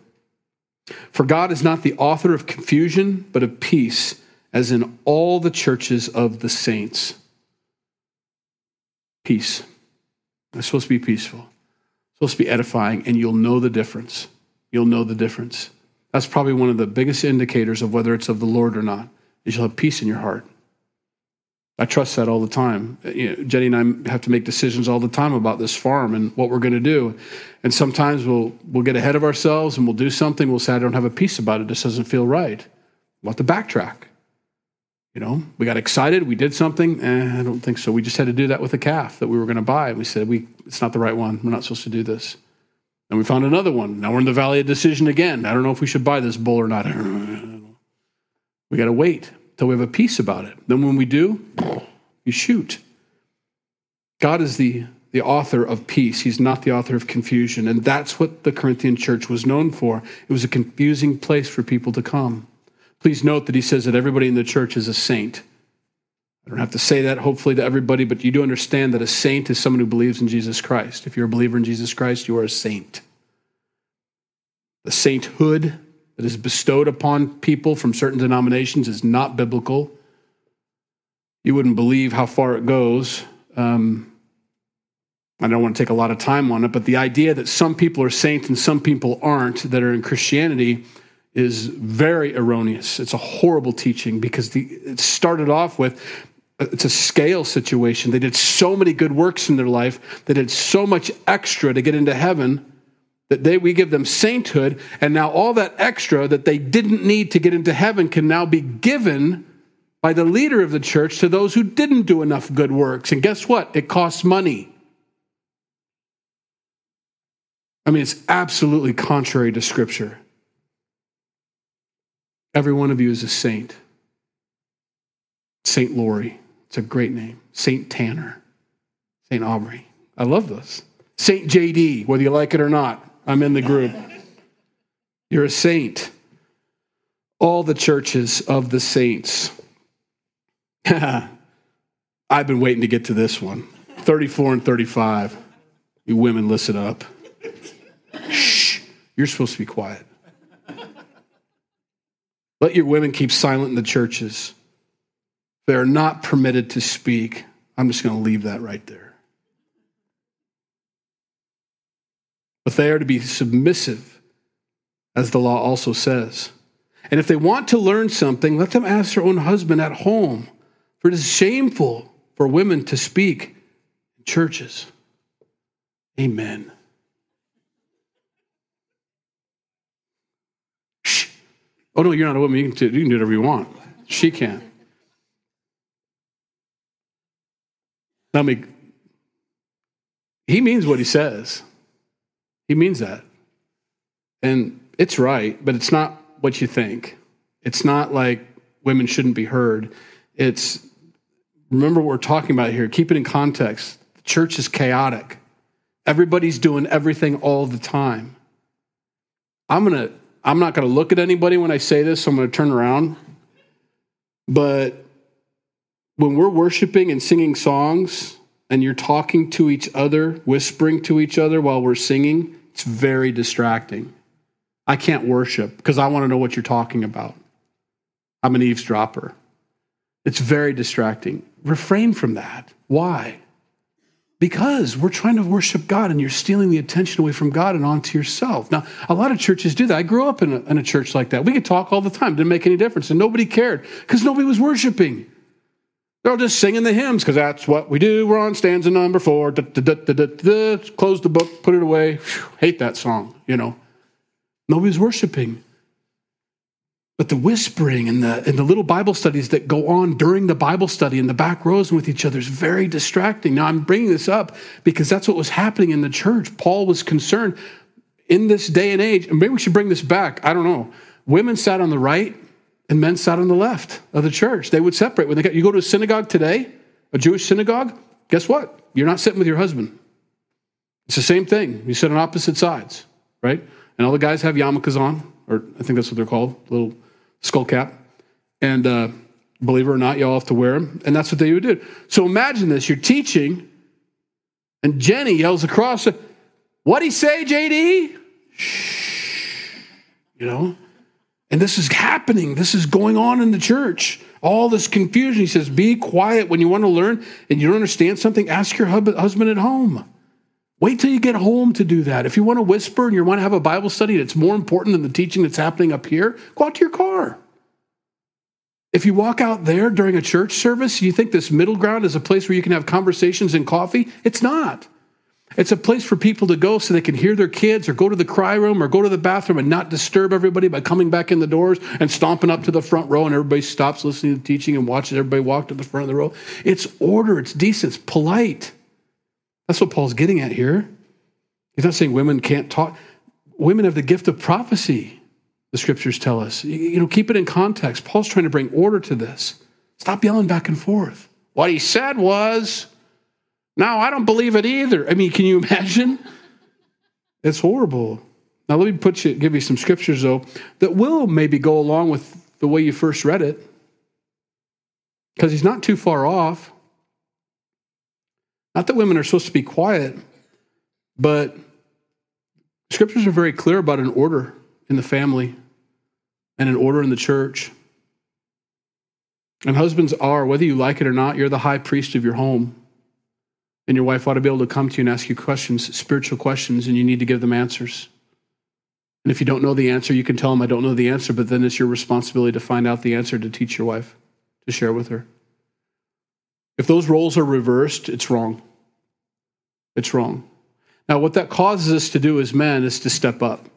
For God is not the author of confusion, but of peace, as in all the churches of the saints. Peace. It's supposed to be peaceful. It's supposed to be edifying, and you'll know the difference. You'll know the difference. That's probably one of the biggest indicators of whether it's of the Lord or not, is you'll have peace in your heart. I trust that all the time. You know, Jenny and I have to make decisions all the time about this farm and what we're going to do. And sometimes we'll we'll get ahead of ourselves and we'll do something. We'll say, I don't have a peace about it. This doesn't feel right. We'll have to backtrack. You know, we got excited. We did something. Eh, I don't think so. We just had to do that with a calf that we were going to buy. We said, we, it's not the right one. We're not supposed to do this. And we found another one. Now we're in the valley of decision again. I don't know if we should buy this bull or not. We got to wait till we have a peace about it. Then when we do, you shoot. God is the, the author of peace. He's not the author of confusion. And that's what the Corinthian church was known for. It was a confusing place for people to come. Please note that he says that everybody in the church is a saint. I don't have to say that, hopefully, to everybody, but you do understand that a saint is someone who believes in Jesus Christ. If you're a believer in Jesus Christ, you are a saint. The sainthood that is bestowed upon people from certain denominations is not biblical. You wouldn't believe how far it goes. Um, I don't want to take a lot of time on it, but the idea that some people are saints and some people aren't that are in Christianity is very erroneous. It's a horrible teaching because the, it started off with it's a scale situation. They did so many good works in their life, they did so much extra to get into heaven that they, we give them sainthood, and now all that extra that they didn't need to get into heaven can now be given by the leader of the church to those who didn't do enough good works. And guess what? It costs money. I mean, it's absolutely contrary to Scripture. Every one of you is a saint. Saint Laurie, It's a great name. Saint Tanner. Saint Aubrey. I love this. Saint JD, whether you like it or not, I'm in the group. You're a saint. All the churches of the saints. I've been waiting to get to this one 34 and 35. You women, listen up. Shh. You're supposed to be quiet. Let your women keep silent in the churches. They're not permitted to speak. I'm just going to leave that right there. But they are to be submissive, as the law also says. And if they want to learn something, let them ask their own husband at home, for it is shameful for women to speak in churches. Amen. Shh. Oh, no, you're not a woman. You can, do, you can do whatever you want. She can. Now, me, he means what he says. He means that. And it's right, but it's not what you think. It's not like women shouldn't be heard. It's, remember what we're talking about here. Keep it in context. The church is chaotic, everybody's doing everything all the time. I'm to I'm not to look at anybody when I say this, so I'm to turn around. But when we're worshiping and singing songs and you're talking to each other, whispering to each other while we're singing, it's very distracting. I can't worship because I want to know what you're talking about. I'm an eavesdropper. It's very distracting. Refrain from that. Why? because we're trying to worship God and you're stealing the attention away from God and onto yourself. Now, a lot of churches do that. I grew up in a, in a church like that. We could talk all the time, didn't make any difference, and nobody cared because nobody was worshiping. They're just singing the hymns because that's what we do. We're on stanza number four. Da, da, da, Close the book, put it away. Whew, hate that song, you know. Nobody's worshiping. But the whispering and the, and the little Bible studies that go on during the Bible study in the back rows with each other is very distracting. Now, I'm bringing this up because that's what was happening in the church. Paul was concerned in this day and age, and maybe we should bring this back. I don't know. Women sat on the right and men sat on the left of the church. They would separate. When they got, you go to a synagogue today, a Jewish synagogue, guess what? You're not sitting with your husband. It's the same thing. You sit on opposite sides, right? And all the guys have yarmulkes on, or I think that's what they're called, little skull cap. And uh, Believe it or not, y'all have to wear them. And that's what they would do. So imagine this you're teaching, and Jenny yells across, What'd he say, JD? Shh. You know? And this is happening. This is going on in the church. All this confusion. He says, Be quiet when you want to learn and you don't understand something. Ask your husband at home. Wait till you get home to do that. If you want to whisper and you want to have a Bible study that's more important than the teaching that's happening up here, go out to your car. If you walk out there during a church service, you think this middle ground is a place where you can have conversations and coffee? It's not. It's a place for people to go so they can hear their kids or go to the cry room or go to the bathroom and not disturb everybody by coming back in the doors and stomping up to the front row and everybody stops listening to the teaching and watches everybody walk to the front of the row. It's order, it's decent, it's polite. That's what Paul's getting at here. He's not saying women can't talk. Women have the gift of prophecy the scriptures tell us. You know, keep it in context. Paul's trying to bring order to this. Stop yelling back and forth. What he said was, no, I don't believe it either. I mean, can you imagine? It's horrible. Now, let me put you, give you some scriptures, though, that will maybe go along with the way you first read it, because he's not too far off. Not that women are supposed to be quiet, but scriptures are very clear about an order in the family and an order in the church. And husbands are, whether you like it or not, you're the high priest of your home. And your wife ought to be able to come to you and ask you questions, spiritual questions, and you need to give them answers. And if you don't know the answer, you can tell them, I don't know the answer, but then it's your responsibility to find out the answer to teach your wife, to share with her. If those roles are reversed, it's wrong. It's wrong. Now, what that causes us to do as men is to step up.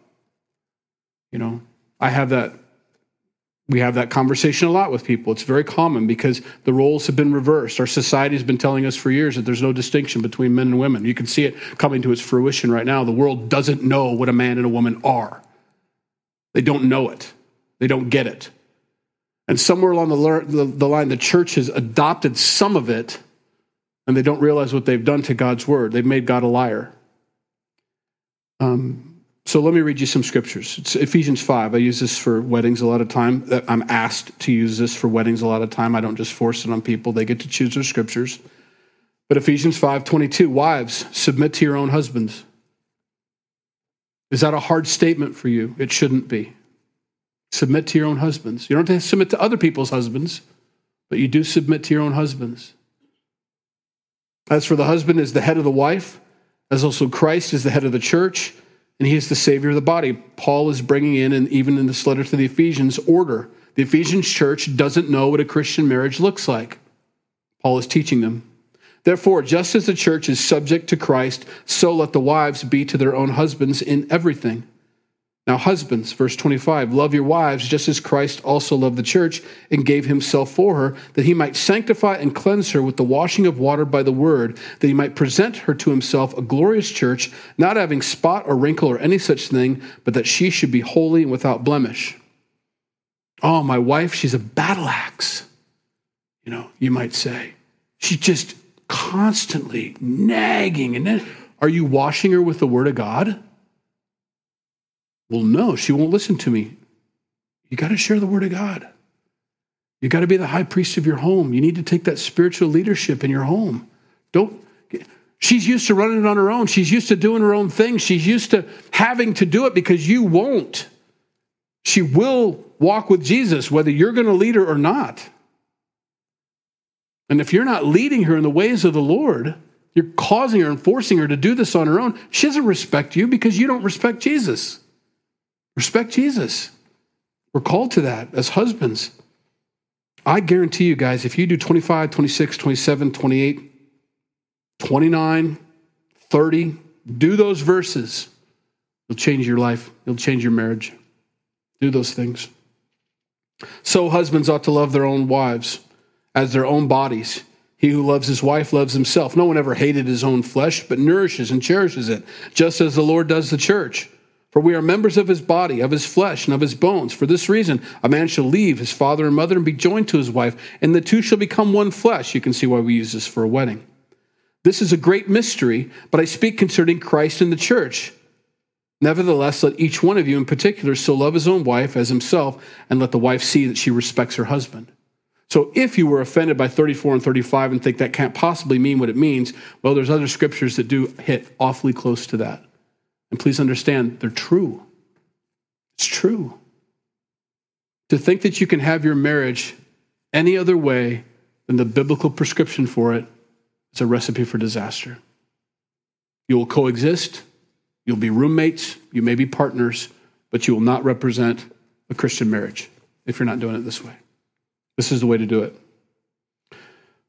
You know, I have that we have that conversation a lot with people. It's very common because the roles have been reversed. Our society has been telling us for years that there's no distinction between men and women. You can see it coming to its fruition right now. The world doesn't know what a man and a woman are, they don't know it, they don't get it. And somewhere along the, the line, the church has adopted some of it, and they don't realize what they've done to God's word. They've made God a liar. Um, so let me read you some scriptures. It's Ephesians 5. I use this for weddings a lot of time. Uh, I'm asked to use this for weddings a lot of time. I don't just force it on people. They get to choose their scriptures. But Ephesians 5:22, wives, submit to your own husbands. Is that a hard statement for you? It shouldn't be. Submit to your own husbands. You don't have to submit to other people's husbands, but you do submit to your own husbands. As for the husband is the head of the wife, as also Christ is the head of the church and he is the savior of the body. Paul is bringing in, and even in this letter to the Ephesians, order. The Ephesians church doesn't know what a Christian marriage looks like. Paul is teaching them. Therefore, just as the church is subject to Christ, so let the wives be to their own husbands in everything. Now, husbands, verse 25, love your wives just as Christ also loved the church and gave himself for her, that he might sanctify and cleanse her with the washing of water by the word, that he might present her to himself a glorious church, not having spot or wrinkle or any such thing, but that she should be holy and without blemish. Oh, my wife, she's a battle axe, you know, you might say. She's just constantly nagging. And then, are you washing her with the word of God? Well, no, she won't listen to me. You got to share the word of God. You got to be the high priest of your home. You need to take that spiritual leadership in your home. Don't She's used to running it on her own. She's used to doing her own thing. She's used to having to do it because you won't. She will walk with Jesus whether you're going to lead her or not. And if you're not leading her in the ways of the Lord, you're causing her and forcing her to do this on her own. She doesn't respect you because you don't respect Jesus. Respect Jesus. We're called to that as husbands. I guarantee you guys, if you do 25, 26, 27, 28, 29, 30, do those verses, you'll change your life. You'll change your marriage. Do those things. So husbands ought to love their own wives as their own bodies. He who loves his wife loves himself. No one ever hated his own flesh, but nourishes and cherishes it, just as the Lord does the church. For we are members of his body, of his flesh, and of his bones. For this reason, a man shall leave his father and mother and be joined to his wife, and the two shall become one flesh. You can see why we use this for a wedding. This is a great mystery, but I speak concerning Christ and the church. Nevertheless, let each one of you in particular so love his own wife as himself, and let the wife see that she respects her husband. So if you were offended by 34 and 35 and think that can't possibly mean what it means, well, there's other scriptures that do hit awfully close to that. And please understand, they're true. It's true. To think that you can have your marriage any other way than the biblical prescription for it is a recipe for disaster. You will coexist, you'll be roommates, you may be partners, but you will not represent a Christian marriage if you're not doing it this way. This is the way to do it.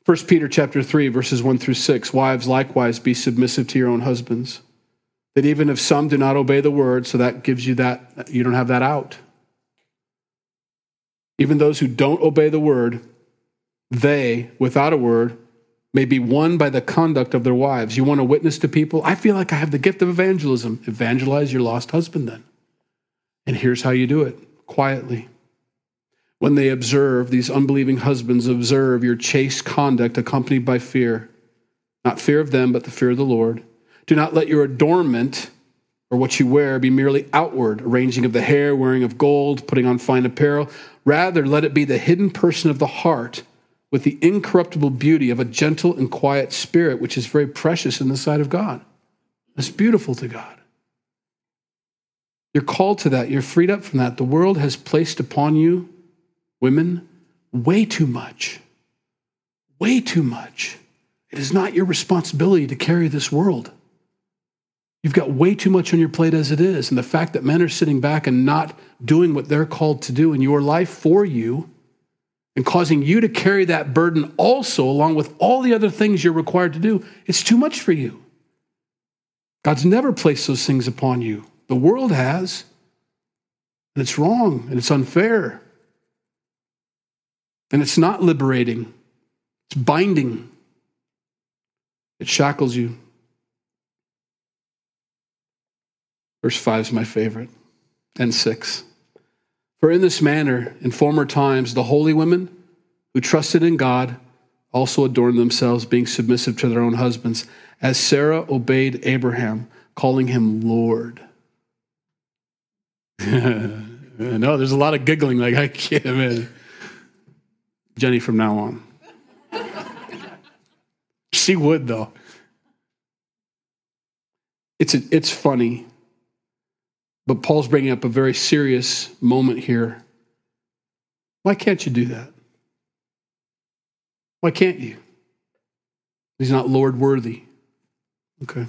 1 Peter chapter 3 verses 1 through 6 wives likewise be submissive to your own husbands that even if some do not obey the word so that gives you that you don't have that out. Even those who don't obey the word they without a word may be won by the conduct of their wives. You want to witness to people? I feel like i have the gift of evangelism. Evangelize your lost husband then. And here's how you do it. Quietly. When they observe, these unbelieving husbands observe your chaste conduct accompanied by fear. Not fear of them, but the fear of the Lord. Do not let your adornment or what you wear be merely outward, arranging of the hair, wearing of gold, putting on fine apparel. Rather, let it be the hidden person of the heart with the incorruptible beauty of a gentle and quiet spirit, which is very precious in the sight of God. It's beautiful to God. You're called to that. You're freed up from that. The world has placed upon you Women, way too much. Way too much. It is not your responsibility to carry this world. You've got way too much on your plate as it is. And the fact that men are sitting back and not doing what they're called to do in your life for you and causing you to carry that burden also, along with all the other things you're required to do, it's too much for you. God's never placed those things upon you. The world has. And it's wrong and it's unfair. And it's not liberating, it's binding. It shackles you. Verse 5 is my favorite, and 6. For in this manner, in former times, the holy women who trusted in God also adorned themselves, being submissive to their own husbands, as Sarah obeyed Abraham, calling him Lord. no, there's a lot of giggling, like, I can't, man. Jenny from now on. she would, though. It's, a, it's funny, but Paul's bringing up a very serious moment here. Why can't you do that? Why can't you? He's not Lord worthy. Okay.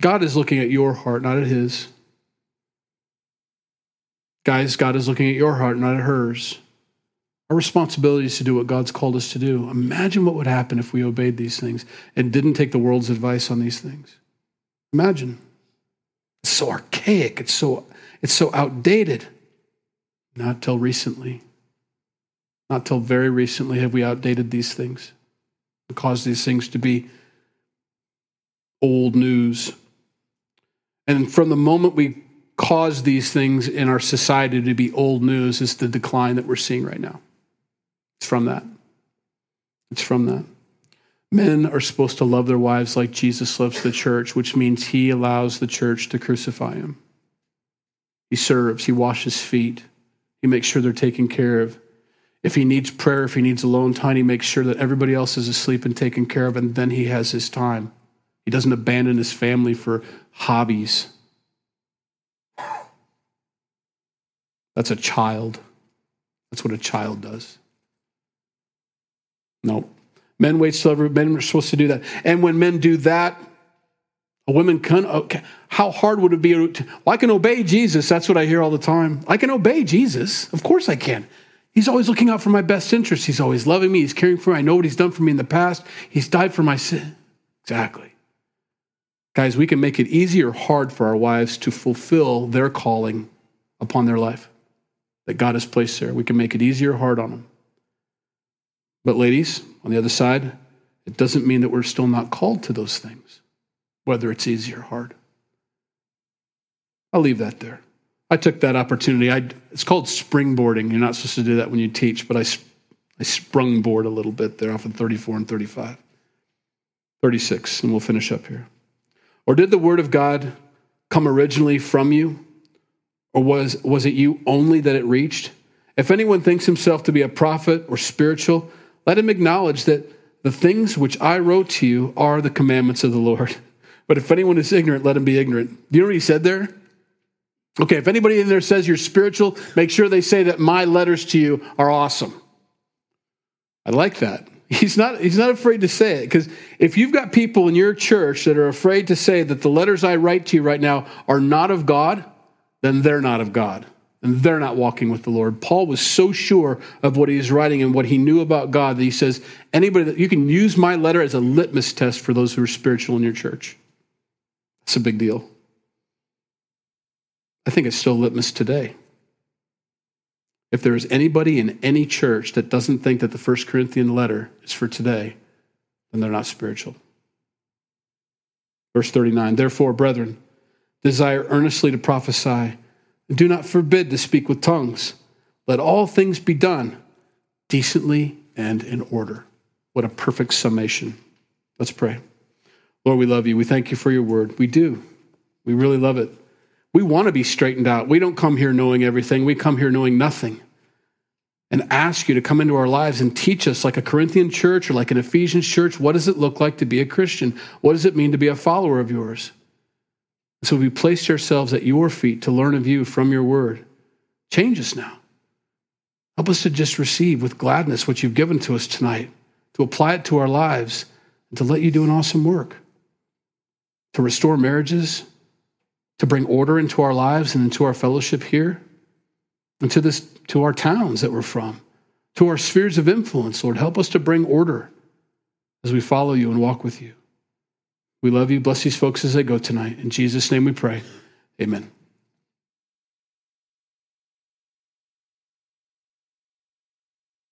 God is looking at your heart, not at his. Guys, God is looking at your heart, not at hers. Our responsibility is to do what God's called us to do. Imagine what would happen if we obeyed these things and didn't take the world's advice on these things. Imagine. It's so archaic, it's so, it's so outdated. Not till recently. Not till very recently have we outdated these things and caused these things to be old news. And from the moment we caused these things in our society to be old news is the decline that we're seeing right now. It's from that. It's from that. Men are supposed to love their wives like Jesus loves the church, which means he allows the church to crucify him. He serves, he washes feet, he makes sure they're taken care of. If he needs prayer, if he needs alone time, he makes sure that everybody else is asleep and taken care of, and then he has his time. He doesn't abandon his family for hobbies. That's a child. That's what a child does. No. Men wait till every, men are supposed to do that. And when men do that, a woman can, okay, how hard would it be? To, well, I can obey Jesus. That's what I hear all the time. I can obey Jesus. Of course I can. He's always looking out for my best interests. He's always loving me. He's caring for me. I know what he's done for me in the past. He's died for my sin. Exactly. Guys, we can make it easy or hard for our wives to fulfill their calling upon their life that God has placed there. We can make it easy or hard on them. But, ladies, on the other side, it doesn't mean that we're still not called to those things, whether it's easy or hard. I'll leave that there. I took that opportunity. I, it's called springboarding. You're not supposed to do that when you teach, but I, I sprung board a little bit there off of 34 and 35. 36, and we'll finish up here. Or did the word of God come originally from you? Or was, was it you only that it reached? If anyone thinks himself to be a prophet or spiritual, let him acknowledge that the things which I wrote to you are the commandments of the Lord. But if anyone is ignorant, let him be ignorant. Do you know what he said there? Okay, if anybody in there says you're spiritual, make sure they say that my letters to you are awesome. I like that. He's not, he's not afraid to say it because if you've got people in your church that are afraid to say that the letters I write to you right now are not of God, then they're not of God and they're not walking with the Lord. Paul was so sure of what he was writing and what he knew about God that he says, anybody that you can use my letter as a litmus test for those who are spiritual in your church. It's a big deal. I think it's still litmus today. If there is anybody in any church that doesn't think that the First Corinthian letter is for today, then they're not spiritual. Verse 39 Therefore, brethren, desire earnestly to prophesy, do not forbid to speak with tongues. Let all things be done decently and in order. What a perfect summation. Let's pray. Lord, we love you. We thank you for your word. We do. We really love it. We want to be straightened out. We don't come here knowing everything, we come here knowing nothing. And ask you to come into our lives and teach us, like a Corinthian church or like an Ephesian church, what does it look like to be a Christian? What does it mean to be a follower of yours? So we placed ourselves at your feet to learn of you from your word. Change us now. Help us to just receive with gladness what you've given to us tonight, to apply it to our lives, and to let you do an awesome work, to restore marriages, to bring order into our lives and into our fellowship here, and to this to our towns that we're from, to our spheres of influence. Lord, help us to bring order as we follow you and walk with you. We love you. Bless these folks as they go tonight. In Jesus' name we pray. Amen.